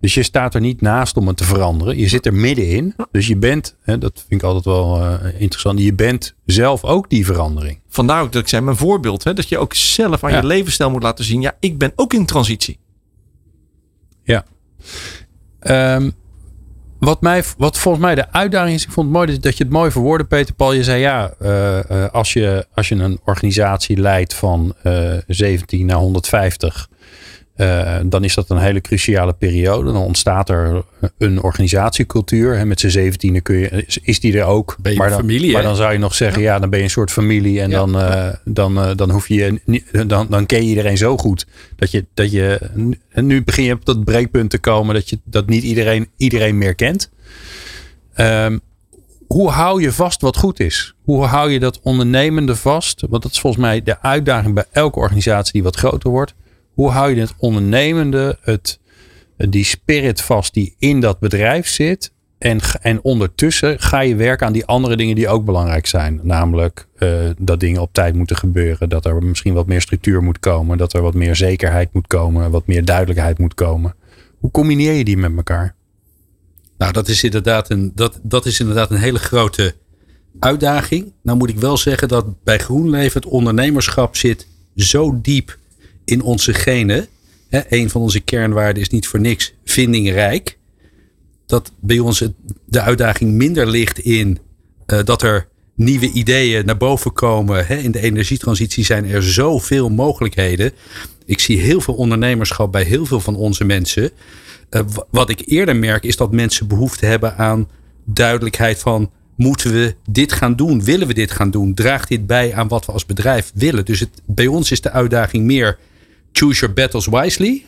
Dus je staat er niet naast om het te veranderen. Je zit er middenin. Dus je bent, hè, dat vind ik altijd wel uh, interessant, je bent zelf ook die verandering. Vandaar ook dat ik zei, mijn voorbeeld, hè, dat je ook zelf aan je levensstijl moet laten zien. Ja, ik ben ook in transitie. Ja. Ehm, wat, mij, wat volgens mij de uitdaging is, ik vond het mooi dat je het mooi verwoordde, Peter Paul. Je zei ja, uh, als, je, als je een organisatie leidt van uh, 17 naar 150, uh, dan is dat een hele cruciale periode. Dan ontstaat er een organisatiecultuur. Hè. Met z'n zeventiende kun je, is die er ook. Ben je maar dan, familie, maar hè? dan zou je nog zeggen, ja, dan ben je een soort familie. En Ja. dan, uh, dan, uh, dan hoef je niet, dan, dan ken je iedereen zo goed. Dat je, dat je, en nu begin je op dat breekpunt te komen dat je dat niet iedereen, iedereen meer kent. Um, hoe hou je vast wat goed is? Hoe hou je dat ondernemende vast? Want dat is volgens mij de uitdaging bij elke organisatie die wat groter wordt. Hoe hou je het ondernemende, het, die spirit vast die in dat bedrijf zit? En, en ondertussen ga je werken aan die andere dingen die ook belangrijk zijn. Namelijk uh, dat dingen op tijd moeten gebeuren. Dat er misschien wat meer structuur moet komen. Dat er wat meer zekerheid moet komen. Wat meer duidelijkheid moet komen. Hoe combineer je die met elkaar? Nou, dat is inderdaad een, dat, dat is inderdaad een hele grote uitdaging. Nou moet ik wel zeggen dat bij GroenLeven het ondernemerschap zit zo diep in onze genen. Hè, een van onze kernwaarden is niet voor niks vindingrijk. Dat bij ons de uitdaging minder ligt in uh, dat er nieuwe ideeën naar boven komen. Hè. In de energietransitie zijn er zoveel mogelijkheden. Ik zie heel veel ondernemerschap bij heel veel van onze mensen. Uh, wat ik eerder merk is dat mensen behoefte hebben aan duidelijkheid van moeten we dit gaan doen? Willen we dit gaan doen? Draagt dit bij aan wat we als bedrijf willen? Dus het, bij ons is de uitdaging meer choose your battles wisely.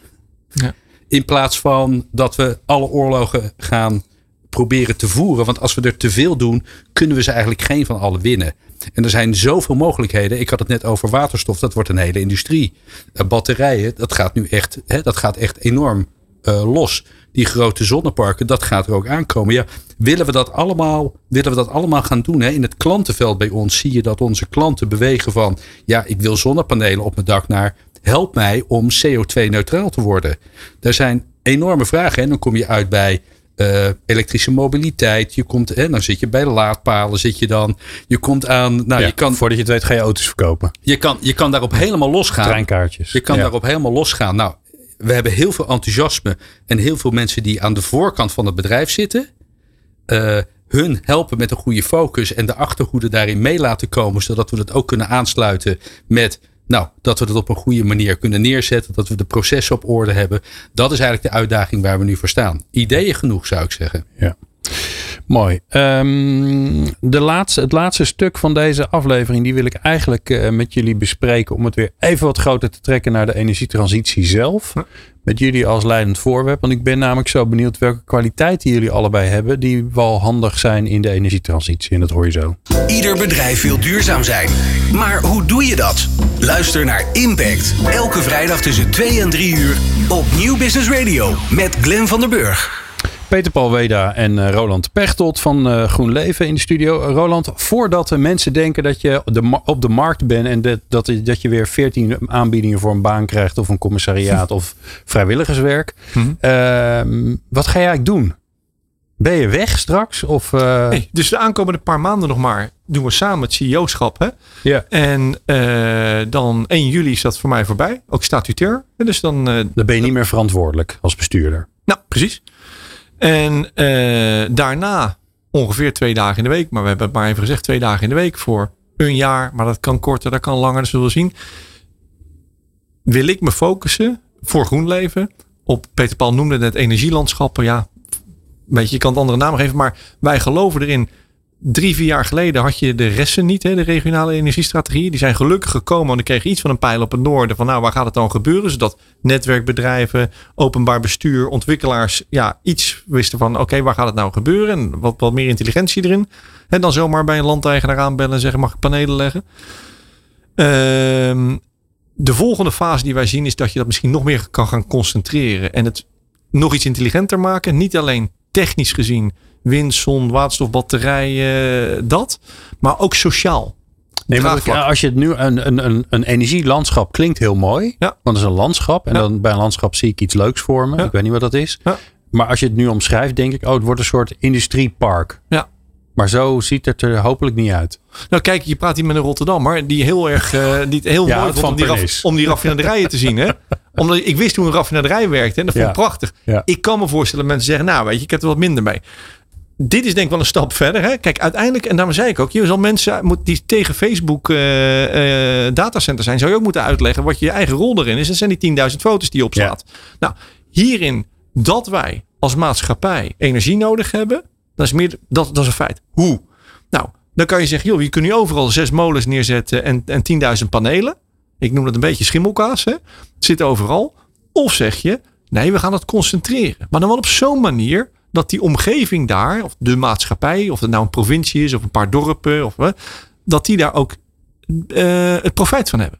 Ja. In plaats van dat we alle oorlogen gaan proberen te voeren. Want als we er te veel doen, kunnen we ze eigenlijk geen van alle winnen. En er zijn zoveel mogelijkheden. Ik had het net over waterstof. Dat wordt een hele industrie. Uh, batterijen, dat gaat nu echt, hè, dat gaat echt enorm uh, los. Die grote zonneparken, dat gaat er ook aankomen. Ja, willen we dat allemaal, willen we dat allemaal gaan doen? Hè? In het klantenveld bij ons zie je dat onze klanten bewegen van... ja, ik wil zonnepanelen op mijn dak naar... help mij om CO2-neutraal te worden. Daar zijn enorme vragen. En dan kom je uit bij uh, elektrische mobiliteit. Je komt, hè, dan zit je bij de laadpalen, zit je dan. Je komt aan. Nou, ja, je kan, voordat je het weet, ga je auto's verkopen. Je kan, je kan daarop helemaal losgaan. Treinkaartjes. Je kan ja. daarop helemaal losgaan. Nou, we hebben heel veel enthousiasme en heel veel mensen die aan de voorkant van het bedrijf zitten. Uh, hun helpen met een goede focus en de achterhoede daarin mee laten komen, zodat we dat ook kunnen aansluiten met. Nou, dat we dat op een goede manier kunnen neerzetten. Dat we de processen op orde hebben. Dat is eigenlijk de uitdaging waar we nu voor staan. Ideeën genoeg, zou ik zeggen. Ja. Mooi. Um, de laatste, het laatste stuk van deze aflevering, die wil ik eigenlijk uh, met jullie bespreken. Om het weer even wat groter te trekken naar de energietransitie zelf. Met jullie als leidend voorwerp. Want ik ben namelijk zo benieuwd welke kwaliteiten jullie allebei hebben. Die wel handig zijn in de energietransitie. En dat hoor je zo. Ieder bedrijf wil duurzaam zijn. Maar hoe doe je dat? Luister naar Impact. Elke vrijdag tussen 2 en 3 uur op Nieuw Business Radio. Met Glenn van der Burg. Peter Paul Weda en uh, Roland Pechtold van uh, GroenLeven in de studio. Uh, Roland, voordat de mensen denken dat je de, op de markt bent en dat, dat, dat je weer veertien aanbiedingen voor een baan krijgt of een commissariaat of vrijwilligerswerk. Mm -hmm. wat ga jij eigenlijk doen? Ben je weg straks? Of, nee, dus de aankomende paar maanden nog maar doen we samen het CEO-schap. Hè? Ja. En uh, dan 1 juli is dat voor mij voorbij. Ook statutair. En dus dan, uh, dan ben je niet meer verantwoordelijk als bestuurder. Nou, precies. En uh, daarna ongeveer twee dagen in de week. Maar we hebben het maar even gezegd twee dagen in de week voor een jaar. Maar dat kan korter, dat kan langer, dat zullen we zien. Wil ik me focussen voor GroenLeven op, Peter Paul noemde het energielandschappen. Ja, weet je, je kan het andere namen geven. Maar wij geloven erin. Drie, vier jaar geleden had je de resten niet, hè, de regionale energiestrategie. Die zijn gelukkig gekomen. Want ik kreeg iets van een pijl op het noorden. Van nou, waar gaat het dan gebeuren? Zodat netwerkbedrijven, openbaar bestuur, ontwikkelaars ja, iets wisten van oké, waar gaat het nou gebeuren? En wat, wat meer intelligentie erin. En dan zomaar bij een landeigenaar aanbellen en zeggen mag ik panelen leggen? Um, de volgende fase die wij zien is dat je dat misschien nog meer kan gaan concentreren. En het nog iets intelligenter maken. Niet alleen technisch gezien wind, zon, waterstof, batterijen, dat. Maar ook sociaal. Nee, maar als je het nu een, een, een, een energielandschap klinkt heel mooi. Ja. Want het is een landschap. En ja. dan bij een landschap zie ik iets leuks voor me. Ja. Ik weet niet wat dat is. Maar als je het nu omschrijft, denk ik, oh, het wordt een soort industriepark. Ja. Maar zo ziet het er hopelijk niet uit. Nou, kijk, je praat hier met een Rotterdammer die heel erg uh, die het heel mooi vond om die, raf, om die raffinaderijen te zien. Hè? Omdat ik wist hoe een raffinaderij werkte. En dat vond ik prachtig. Ik kan me voorstellen dat mensen zeggen, nou weet je, ik heb er wat minder mee. Dit is denk ik wel een stap verder. Hè? Kijk, uiteindelijk, en daarom zei ik ook, je zal mensen die tegen Facebook eh, datacenter zijn, zou je ook moeten uitleggen wat je eigen rol erin is. Dat zijn die 10.000 foto's die je opslaat. Nou, hierin dat wij als maatschappij energie nodig hebben, dat is, meer, dat, dat is een feit. Hoe? Nou, dan kan je zeggen, joh, je kunt nu overal zes molens neerzetten en, en 10.000 panelen. Ik noem dat een beetje schimmelkaas. Hè? Het zit overal. Of zeg je, nee, we gaan het concentreren. Maar dan wel op zo'n manier dat die omgeving daar, of de maatschappij, of het nou een provincie is of een paar dorpen, of, dat die daar ook eh, het profijt van hebben.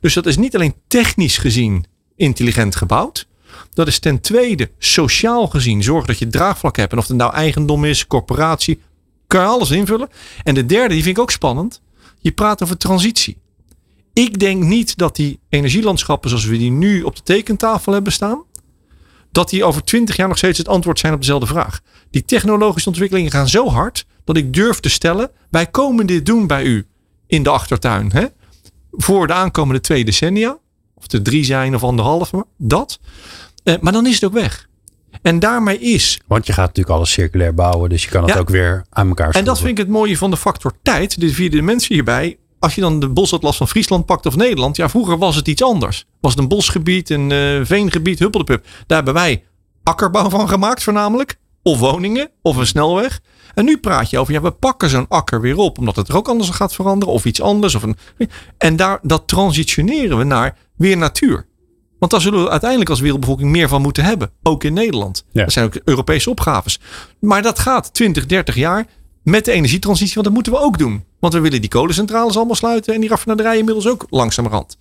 Dus dat is niet alleen technisch gezien intelligent gebouwd. Dat is ten tweede sociaal gezien zorg dat je draagvlak hebt. En of het nou eigendom is, corporatie, kan je alles invullen. En de derde, die vind ik ook spannend. Je praat over transitie. Ik denk niet dat die energielandschappen zoals we die nu op de tekentafel hebben staan, dat die over twintig jaar nog steeds het antwoord zijn op dezelfde vraag. Die technologische ontwikkelingen gaan zo hard dat ik durf te stellen, wij komen dit doen bij u in de achtertuin. Hè? Voor de aankomende twee decennia. Of er drie zijn of anderhalf, maar dat. Eh, maar dan is het ook weg. En daarmee is Want je gaat natuurlijk alles circulair bouwen. Dus je kan het Ja. ook weer aan elkaar En dat vind ik het mooie van de factor tijd. De vierde dimensie hierbij. Als je dan de bosatlas van Friesland pakt of Nederland. Ja, vroeger was het iets anders. Was het een bosgebied, een eh, veengebied, huppeldepup. Daar hebben wij akkerbouw van gemaakt voornamelijk. Of woningen, of een snelweg. En nu praat je over, ja, we pakken zo'n akker weer op. Omdat het er ook anders gaat veranderen. Of iets anders. Of een, en daar, dat transitioneren we naar weer natuur. Want daar zullen we uiteindelijk als wereldbevolking meer van moeten hebben. Ook in Nederland. Ja. Dat zijn ook Europese opgaves. Maar dat gaat 20, 30 jaar met de energietransitie. Want dat moeten we ook doen. Want we willen die kolencentrales allemaal sluiten. En die raffinaderijen inmiddels ook langzamerhand.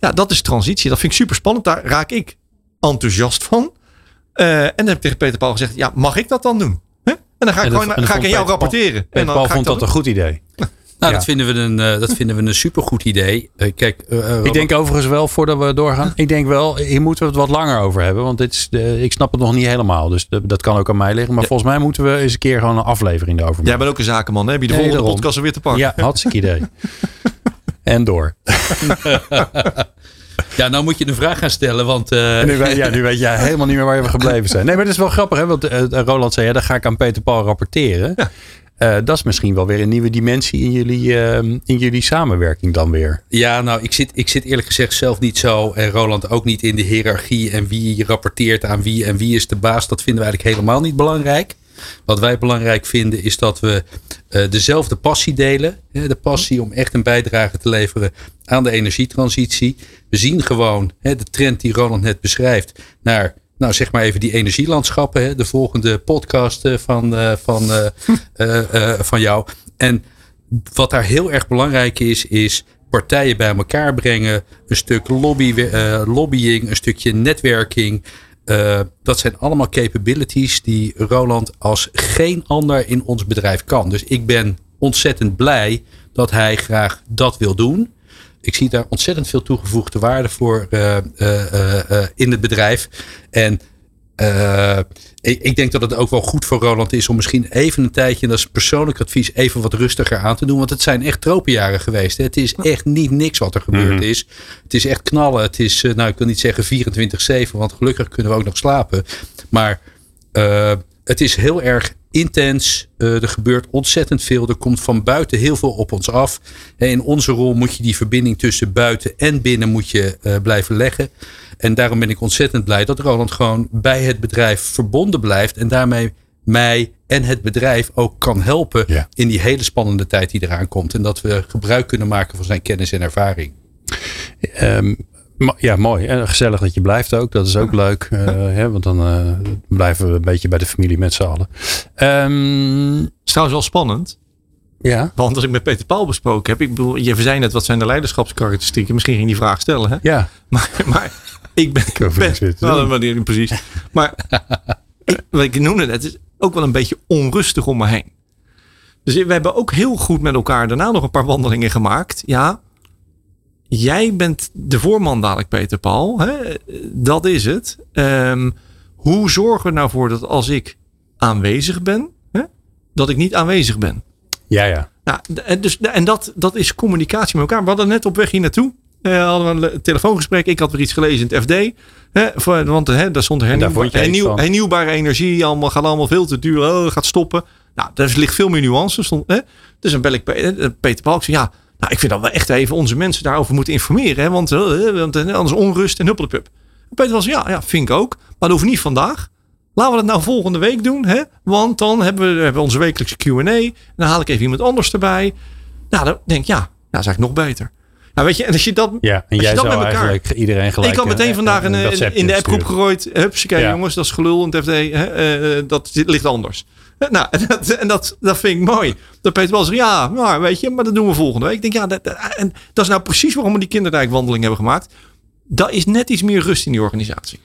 Ja, dat is transitie. Dat vind ik super spannend. Daar raak ik enthousiast van. Eh, en dan heb ik tegen Peter Paul gezegd. Ja, mag ik dat dan doen? En dan ga ik, En dat- gewoon, dat ga ik aan jou Peter Paul- rapporteren. en dan Paul vond dat een goed idee. Nou, Ja. dat, vinden we een, eh, dat vinden we een supergoed idee. Eh, kijk, eh, Ik denk overigens wel, voordat we doorgaan. Ik denk wel, hier moeten we het wat langer over hebben. Want dit is, de- ik snap het nog niet helemaal. Dus de- dat kan ook aan mij liggen. Maar Ja. volgens mij moeten we eens een keer gewoon een aflevering erover maken. Jij bent ook een zakenman. Hè? Heb je de Nee, volgende daarom. podcast er weer te pakken? Ja, hartstikke idee. en door. ja, nou moet je een vraag gaan stellen, want eh, nu, weet- ja, nu weet jij helemaal niet meer waar we gebleven zijn. Nee, maar dat is wel grappig. Hè? Want Roland zei, ja, dan ga ik aan Peter Paul rapporteren. Eh, dat is misschien wel weer een nieuwe dimensie in jullie, eh, in jullie samenwerking dan weer. Ja, nou, ik zit, ik zit eerlijk gezegd zelf niet zo. En Roland ook niet in de hiërarchie. En wie rapporteert aan wie en wie is de baas. Dat vinden we eigenlijk helemaal niet belangrijk. Wat wij belangrijk vinden is dat we eh, dezelfde passie delen. Hè, de passie om echt een bijdrage te leveren aan de energietransitie. We zien gewoon hè, de trend die Roland net beschrijft. Naar, nou zeg maar even die energielandschappen. Hè, de volgende podcast eh, van, eh, van, eh, van jou. En wat daar heel erg belangrijk is, is partijen bij elkaar brengen. Een stuk lobby, lobbying, een stukje netwerking. Dat zijn allemaal capabilities die Roland als geen ander in ons bedrijf kan. Dus ik ben ontzettend blij dat hij graag dat wil doen. Ik zie daar ontzettend veel toegevoegde waarde voor eh, eh, eh, in het bedrijf. En eh, ik, ik denk dat het ook wel goed voor Roland is om misschien even een tijdje, en dat is persoonlijk advies, even wat rustiger aan te doen. Want het zijn echt tropenjaren geweest. Hè. Het is echt niet niks wat er gebeurd is. Het is echt knallen. Het is, nou ik wil niet zeggen 24-7, want gelukkig kunnen we ook nog slapen. Maar eh, het is heel erg intens. Eh, er gebeurt ontzettend veel. Er komt van buiten heel veel op ons af. En in onze rol moet je die verbinding tussen buiten en binnen moet je, eh, blijven leggen. En daarom ben ik ontzettend blij dat Roland gewoon bij het bedrijf verbonden blijft. En daarmee mij en het bedrijf ook kan helpen Ja. in die hele spannende tijd die eraan komt. En dat we gebruik kunnen maken van zijn kennis en ervaring. Ma- ja, mooi. En gezellig dat je blijft ook. Dat is ook leuk. eh, hè, want dan eh, blijven we een beetje bij de familie met z'n allen. Ehm, is trouwens wel spannend. ja. Want als ik met Peter Paul besproken heb. Ik bedoel, je zei net wat zijn de leiderschapskarakteristieken. Misschien ging die vraag stellen. Hè? Ja. Maar, maar ik ben... Ik te Nou, maar precies. Maar ik, wat ik noemde net, het is ook wel een beetje onrustig om me heen. Dus we hebben ook heel goed met elkaar daarna nog een paar wandelingen gemaakt. Ja, jij bent de voorman dadelijk, Peter Paul. Hè? Dat is het. Ehm, hoe zorgen we nou voor dat als ik aanwezig ben, hè, dat ik niet aanwezig ben? Ja, ja. Nou, dus, en dat, dat is communicatie met elkaar. We hadden net op weg hier naartoe. eh, hadden we een telefoongesprek. Ik had weer iets gelezen in het FD. Hè, voor, want hè, daar stond hernieuwbare, hernieuw, hernieuwbare energie. Allemaal, gaat allemaal veel te duur. Oh, gaat stoppen. Nou, daar ligt veel meer nuance. Stond, hè. Dus dan bel ik Peter Balk. Ja, nou, ik vind dat we echt even onze mensen daarover moeten informeren. Hè, want, want anders onrust en huppelpup. Peter was ja, ja, vind ik ook. Maar dat hoeft niet vandaag. Laten we dat nou volgende week doen. Hè? Want dan hebben we, hebben onze wekelijkse Q&A. Dan haal ik even iemand anders erbij. Nou, dan denk ik, ja, dat is eigenlijk nog beter. Nou, weet je, en als je dat, ja, en jij dat met elkaar, iedereen gelijk. Ik had meteen vandaag een, in de appgroep gegooid. Hupsakee, ja. jongens, dat is gelul in het FD. Hè, uh, dat ligt anders. Nou, en dat, en dat, dat vind ik mooi. Dat Peter wel zegt, ja, maar weet je, maar dat doen we volgende week. Ik denk, ja, dat, en dat is nou precies waarom we die kinderdijkwandeling hebben gemaakt dat is net iets meer rust in die organisatie.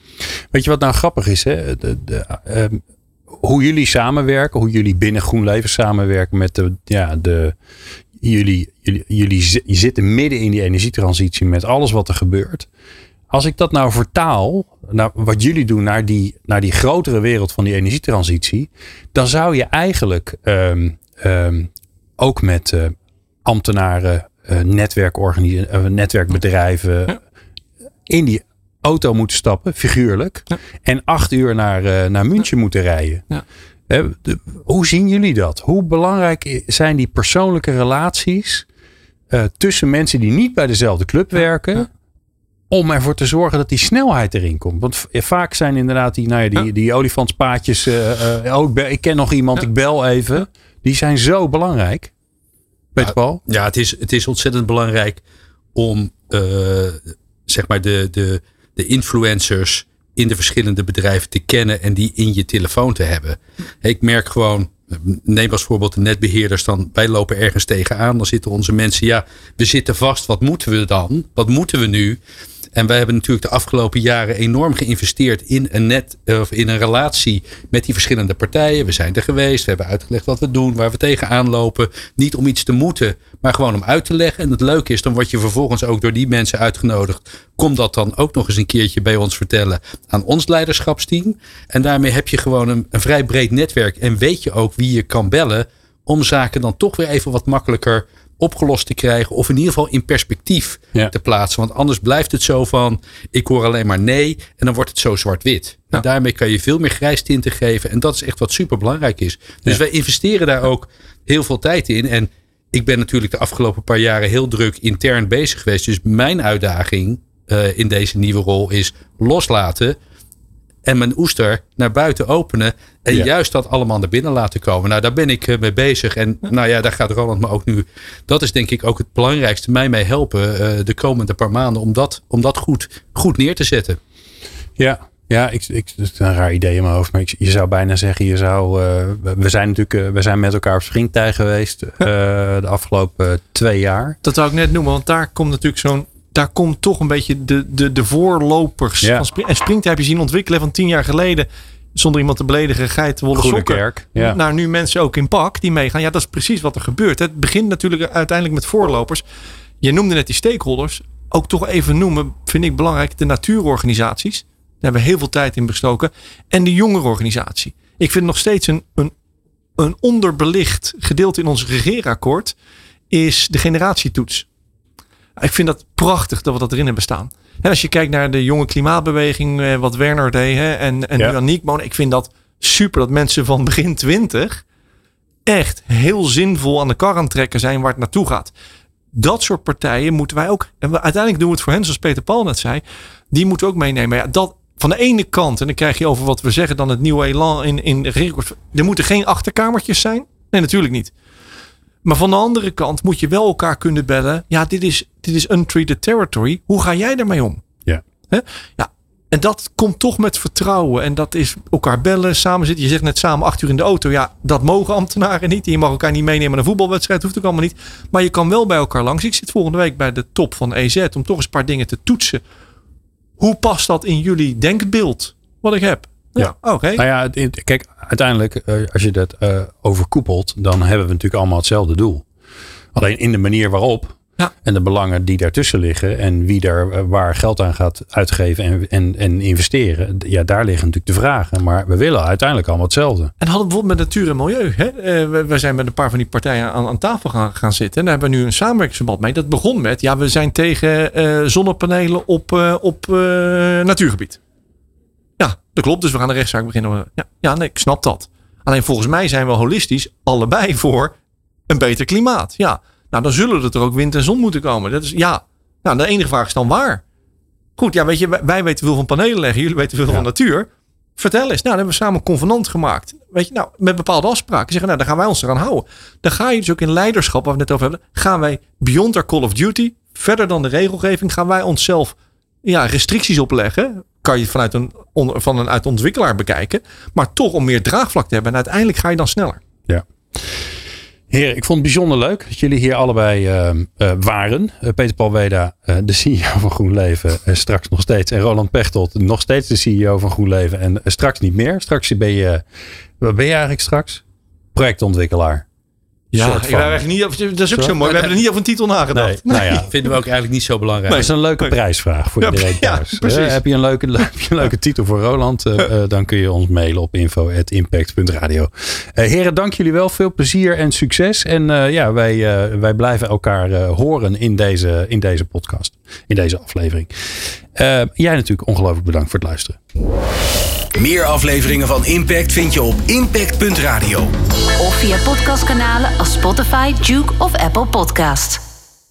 Weet je wat nou grappig is? Hè? De, de, ehm, hoe jullie samenwerken, hoe jullie binnen GroenLeven samenwerken met de, ja, de, jullie, jullie, jullie zitten midden in die energietransitie met alles wat er gebeurt. Als ik dat nou vertaal, naar wat jullie doen, naar die, naar die grotere wereld van die energietransitie, dan zou je eigenlijk um, um, ook met uh, ambtenaren, uh, netwerkbedrijven, in die auto moeten stappen, figuurlijk. En acht uur naar, naar München moeten rijden. De, hoe zien jullie dat? Hoe belangrijk zijn die persoonlijke relaties tussen mensen die niet bij dezelfde club werken? Om ervoor te zorgen dat die snelheid erin komt. Want vaak zijn inderdaad die, nou ja, die, die olifantspaadjes. Uh, oh, ik, ik, ken nog iemand, ik bel even. Die zijn zo belangrijk. Peter Paul? Ja, het is, het is ontzettend belangrijk om zeg maar de, de, de influencers in de verschillende bedrijven te kennen en die in je telefoon te hebben. Ik merk gewoon, neem als voorbeeld de netbeheerders dan, wij lopen ergens tegenaan, dan zitten onze mensen, ja, we zitten vast, wat moeten we dan? Wat moeten we nu? En wij hebben natuurlijk de afgelopen jaren enorm geïnvesteerd in een net of in een relatie met die verschillende partijen. We zijn er geweest, we hebben uitgelegd wat we doen, waar we tegenaan lopen. Niet om iets te moeten, maar gewoon om uit te leggen. En het leuke is, dan word je vervolgens ook door die mensen uitgenodigd. Kom dat dan ook nog eens een keertje bij ons vertellen aan ons leiderschapsteam. En daarmee heb je gewoon een, een vrij breed netwerk en weet je ook wie je kan bellen om zaken dan toch weer even wat makkelijker opgelost te krijgen. Of in ieder geval in perspectief te plaatsen. Want anders blijft het zo van, ik hoor alleen maar nee. En dan wordt het zo zwart-wit. En daarmee kan je veel meer grijstinten geven. En dat is echt wat super belangrijk is. Dus wij investeren daar ook heel veel tijd in. En ik ben natuurlijk de afgelopen paar jaren heel druk intern bezig geweest. Dus mijn uitdaging uh, in deze nieuwe rol is loslaten en mijn oester naar buiten openen. En juist dat allemaal naar binnen laten komen. Nou, daar ben ik eh, mee bezig. En nou ja, daar gaat Roland me ook nu. Dat is denk ik ook het belangrijkste. Mij mee helpen uh, de komende paar maanden. Om dat, om dat goed, goed neer te zetten. Ja, ja, ik, ik, dat is een raar idee in mijn hoofd. Maar ik, je zou bijna zeggen, je zou. Uh, we zijn natuurlijk we zijn met elkaar op springtij geweest. de afgelopen twee jaar. Dat zou ik net noemen, want daar komt natuurlijk zo'n daar komt toch een beetje de, de, de voorlopers van spring, En Springtij heb je zien ontwikkelen van tien jaar geleden. Zonder iemand te beledigen, geit, sokken. Kerk, ja. Naar nu mensen ook in pak die meegaan. Ja, dat is precies wat er gebeurt. Het begint natuurlijk uiteindelijk met voorlopers. Je noemde net die stakeholders. Ook toch even noemen, vind ik belangrijk, de natuurorganisaties. Daar hebben we heel veel tijd in bestoken. En de jongerenorganisatie. Ik vind nog steeds een, een, een onderbelicht gedeelte in ons regeerakkoord is de generatietoets. Ik vind dat prachtig dat we dat erin hebben staan. En als je kijkt naar de jonge klimaatbeweging, eh, wat Werner deed hè, en, en ja. nu Ik vind dat super dat mensen van begin twintig echt heel zinvol aan de kar aan trekken zijn waar het naartoe gaat. Dat soort partijen moeten wij ook. En we, uiteindelijk doen we het voor hen, zoals Peter Paul net zei. Die moeten we ook meenemen. Ja, dat van de ene kant, en dan krijg je over wat we zeggen dan het nieuwe elan in, in record. Er moeten geen achterkamertjes zijn. Nee, natuurlijk niet. Maar van de andere kant moet je wel elkaar kunnen bellen. Ja, dit is, dit is untreated territory. Hoe ga jij daarmee om? Ja. Ja. En dat komt toch met vertrouwen. En dat is elkaar bellen, samen zitten. Je zegt net samen acht uur in de auto. Ja, dat mogen ambtenaren niet. Je mag elkaar niet meenemen naar een voetbalwedstrijd. Hoeft ook allemaal niet. Maar je kan wel bij elkaar langs. Ik zit volgende week bij de top van EZ. Om toch eens een paar dingen te toetsen. Hoe past dat in jullie denkbeeld? Wat ik heb. Ja, oké. Nou ja, kijk, uiteindelijk, eh, als je dat uh, overkoepelt, dan hebben we natuurlijk allemaal hetzelfde doel. Alleen in de manier waarop Ja. En de belangen die daartussen liggen en wie daar eh, waar geld aan gaat uitgeven en, en, en investeren. Ja, daar liggen natuurlijk de vragen. Maar we willen uiteindelijk allemaal hetzelfde. En hadden bijvoorbeeld met natuur en milieu. Hè? Uh, we, zijn met een paar van die partijen aan, aan tafel gaan, gaan zitten. En daar hebben we nu een samenwerkingsverband mee. Dat begon met, ja, we zijn tegen uh, zonnepanelen op, uh, op natuurgebied. Ja, dat klopt. Dus we gaan de rechtszaak beginnen. Ja, ja, nee, ik snap dat. Alleen volgens mij zijn we holistisch allebei voor een beter klimaat. Ja, nou dan zullen er ook wind en zon moeten komen. Dat is ja. Nou, de enige vraag is dan waar. Goed, ja, weet je, wij weten veel van panelen leggen, jullie weten veel van natuur. Vertel eens. Nou, dan hebben we samen een convenant gemaakt. Weet je, nou, met bepaalde afspraken. Zeggen, nou, dan gaan wij ons eraan houden. Dan ga je dus ook in leiderschap, waar we het net over hebben. Gaan wij beyond our call of duty, verder dan de regelgeving, gaan wij onszelf ja, restricties opleggen. Kan je vanuit een, van een uit ontwikkelaar bekijken. Maar toch om meer draagvlak te hebben. En uiteindelijk ga je dan sneller. Ja. Heer, ik vond het bijzonder leuk dat jullie hier allebei uh, waren. Uh, Peter Paul Weda, de CEO van GroenLeven, straks nog steeds. En Roland Pechtold, nog steeds de CEO van GroenLeven. En straks niet meer. Straks ben je, wat ben je eigenlijk straks? Projectontwikkelaar. Ja, ik eigenlijk niet, dat is ook zo mooi. We hebben er niet over een titel nagedacht. Nee, Nou ja, vinden we ook eigenlijk niet zo belangrijk. dat is een leuke prijsvraag voor iedereen thuis. Ja, heb, je een leuke, heb je een leuke titel voor Roland? Uh, dan kun je ons mailen op info.impact.radio. Uh, heren, dank jullie wel. Veel plezier en succes. En ja, wij, wij blijven elkaar horen in deze, in deze podcast. In deze aflevering. jij natuurlijk ongelooflijk bedankt voor het luisteren. Meer afleveringen van Impact vind je op impact.radio. Of via podcastkanalen als Spotify, Duke of Apple Podcast.